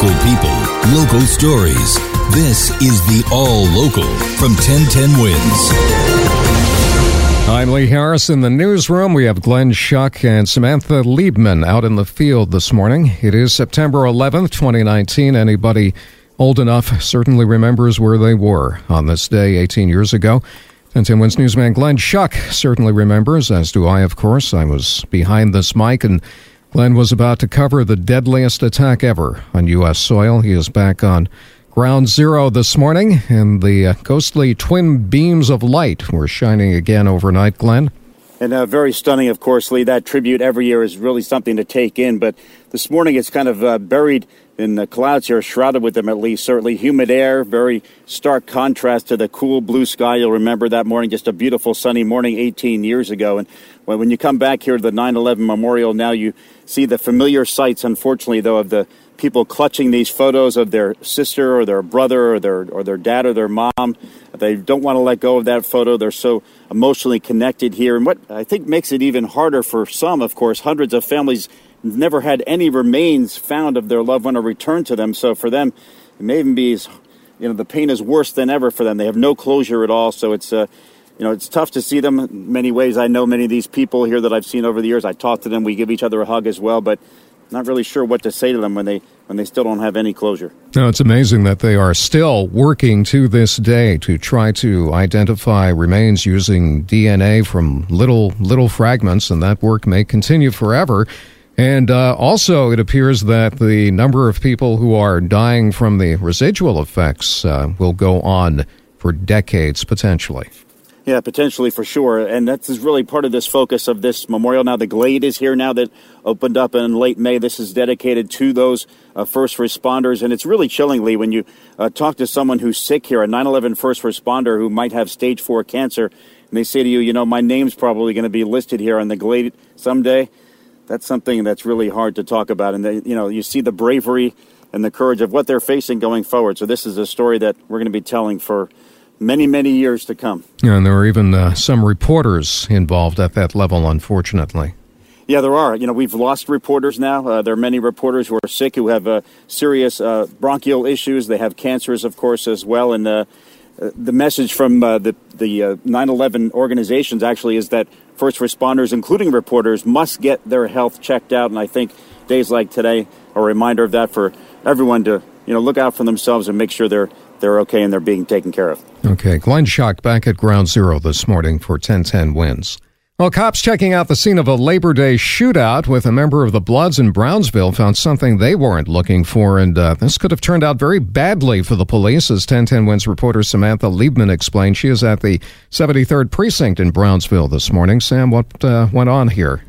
Local people, local stories. This is the All Local from 1010 Wins. I'm Lee Harris in the newsroom. We have Glenn Schuck and Samantha Liebman out in the field this morning. It is September 11th, 2019. Anybody old enough certainly remembers where they were on this day 18 years ago. And 1010 Wins newsman Glenn Schuck certainly remembers, as do I, of course. I was behind this mic and Glenn was about to cover the deadliest attack ever on U.S. soil. He is back on Ground Zero this morning, and the uh, ghostly twin beams of light were shining again overnight, Glenn. And uh, very stunning, of course, Lee. That tribute every year is really something to take in. But this morning it's kind of uh, buried in the clouds here, shrouded with them at least. Certainly humid air, very stark contrast to the cool blue sky. You'll remember that morning, just a beautiful sunny morning 18 years ago. And when you come back here to the 9 11 memorial, now you see the familiar sights, unfortunately, though, of the people clutching these photos of their sister or their brother or their or their dad or their mom. They don't want to let go of that photo. They're so emotionally connected here. And what I think makes it even harder for some, of course, hundreds of families never had any remains found of their loved one or returned to them. So for them, it may even be, you know, the pain is worse than ever for them. They have no closure at all. So it's, uh, you know, it's tough to see them in many ways. I know many of these people here that I've seen over the years. I talk to them. We give each other a hug as well. But not really sure what to say to them when they when they still don't have any closure. Now, it's amazing that they are still working to this day to try to identify remains using DNA from little little fragments, and that work may continue forever. And uh, also, it appears that the number of people who are dying from the residual effects uh, will go on for decades potentially. Yeah, potentially for sure. And that's really part of this focus of this memorial. Now, the Glade is here now that opened up in late May. This is dedicated to those uh, first responders. And it's really chillingly when you uh, talk to someone who's sick here, a 9 11 first responder who might have stage four cancer, and they say to you, you know, my name's probably going to be listed here on the Glade someday. That's something that's really hard to talk about. And, they, you know, you see the bravery and the courage of what they're facing going forward. So, this is a story that we're going to be telling for many, many years to come. And there are even uh, some reporters involved at that level, unfortunately. Yeah, there are. You know, we've lost reporters now. Uh, there are many reporters who are sick, who have uh, serious uh, bronchial issues. They have cancers, of course, as well. And uh, uh, the message from the the 9/11 organizations actually is that first responders, including reporters, must get their health checked out. And I think days like today are a reminder of that for everyone to you know look out for themselves and make sure they're they're okay and they're being taken care of. Okay, Glenn Schuck back at Ground Zero this morning for 1010 wins. Well, cops checking out the scene of a Labor Day shootout with a member of the Bloods in Brownsville found something they weren't looking for, and uh, this could have turned out very badly for the police, as 1010 Wins reporter Samantha Liebman explained. She is at the 73rd Precinct in Brownsville this morning. Sam, what uh, went on here?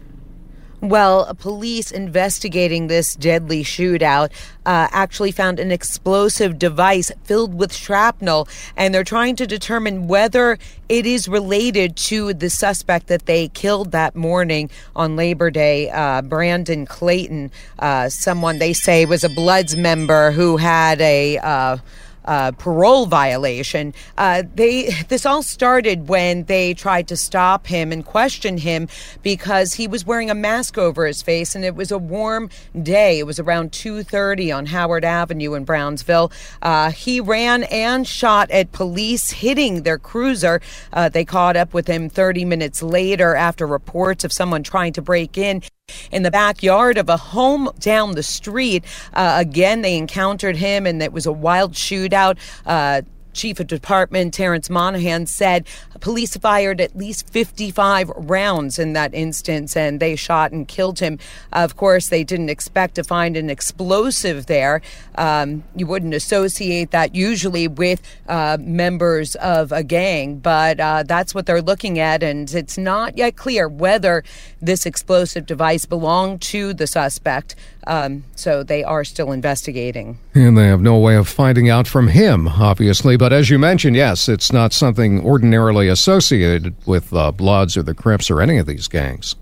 Well, police investigating this deadly shootout uh, actually found an explosive device filled with shrapnel, and they're trying to determine whether it is related to the suspect that they killed that morning on Labor Day, uh, Brandon Clayton, uh, someone they say was a Bloods member who had a uh, parole violation. Uh, they this all started when they tried to stop him and question him because he was wearing a mask over his face, and it was a warm day. It was around 2:30 on Howard Avenue in Brownsville. Uh, he ran and shot at police, hitting their cruiser. Uh, they caught up with him 30 minutes later after reports of someone trying to break in in the backyard of a home down the street. Uh, again, they encountered him, and it was a wild shootout. Uh, Chief of Department Terrence Monahan said police fired at least 55 rounds in that instance and they shot and killed him. Of course, they didn't expect to find an explosive there. Um, you wouldn't associate that usually with uh, members of a gang, but uh, that's what they're looking at, and it's not yet clear whether this explosive device belonged to the suspect. Um, so they are still investigating. And they have no way of finding out from him, obviously. But as you mentioned, yes, it's not something ordinarily associated with uh, Bloods or the Crips or any of these gangs.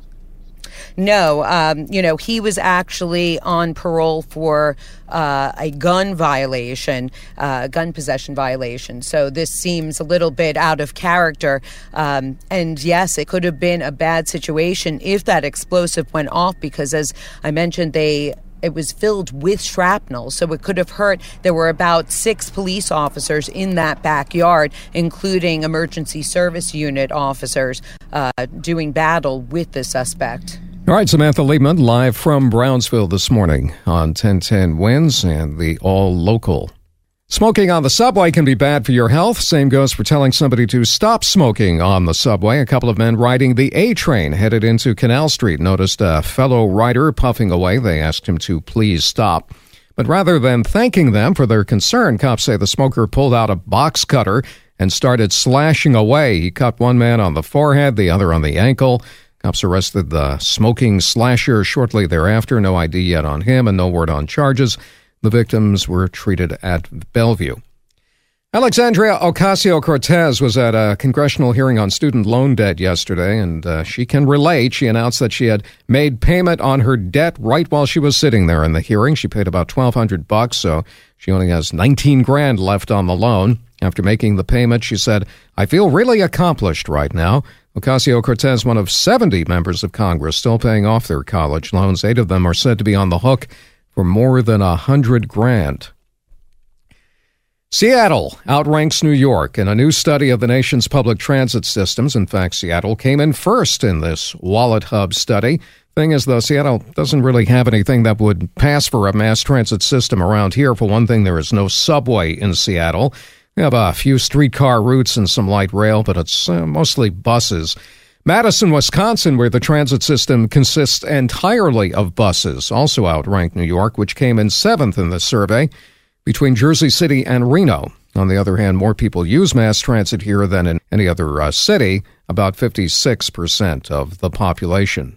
No, um, you know, he was actually on parole for uh, a gun violation, uh, gun possession violation. So this seems a little bit out of character. Um, and yes, it could have been a bad situation if that explosive went off because, as I mentioned, they it was filled with shrapnel, so it could have hurt. There were about six police officers in that backyard, including emergency service unit officers, uh, doing battle with the suspect. All right, Samantha Liebman, live from Brownsville this morning on 1010 Wins and the All Local. Smoking on the subway can be bad for your health. Same goes for telling somebody to stop smoking on the subway. A couple of men riding the A train headed into Canal Street noticed a fellow rider puffing away. They asked him to please stop. But rather than thanking them for their concern, cops say the smoker pulled out a box cutter and started slashing away. He cut one man on the forehead, the other on the ankle. Cops arrested the smoking slasher shortly thereafter. No ID yet on him and no word on charges. The victims were treated at Bellevue. Alexandria Ocasio Cortez was at a congressional hearing on student loan debt yesterday, and uh, she can relate. She announced that she had made payment on her debt right while she was sitting there in the hearing. She paid about twelve hundred bucks, so she only has nineteen grand left on the loan. After making the payment, she said, "I feel really accomplished right now. Ocasio Cortez, one of 70 members of Congress still paying off their college loans. Eight of them are said to be on the hook for more than a hundred grand. Seattle outranks New York in a new study of the nation's public transit systems. In fact, Seattle came in first in this WalletHub study. Thing is, though, Seattle doesn't really have anything that would pass for a mass transit system around here. For one thing, there is no subway in Seattle. We have a few streetcar routes and some light rail, but it's uh, mostly buses. Madison, Wisconsin, where the transit system consists entirely of buses, also outranked New York, which came in seventh in the survey. Between Jersey City and Reno, on the other hand, more people use mass transit here than in any other uh, city, about 56% of the population.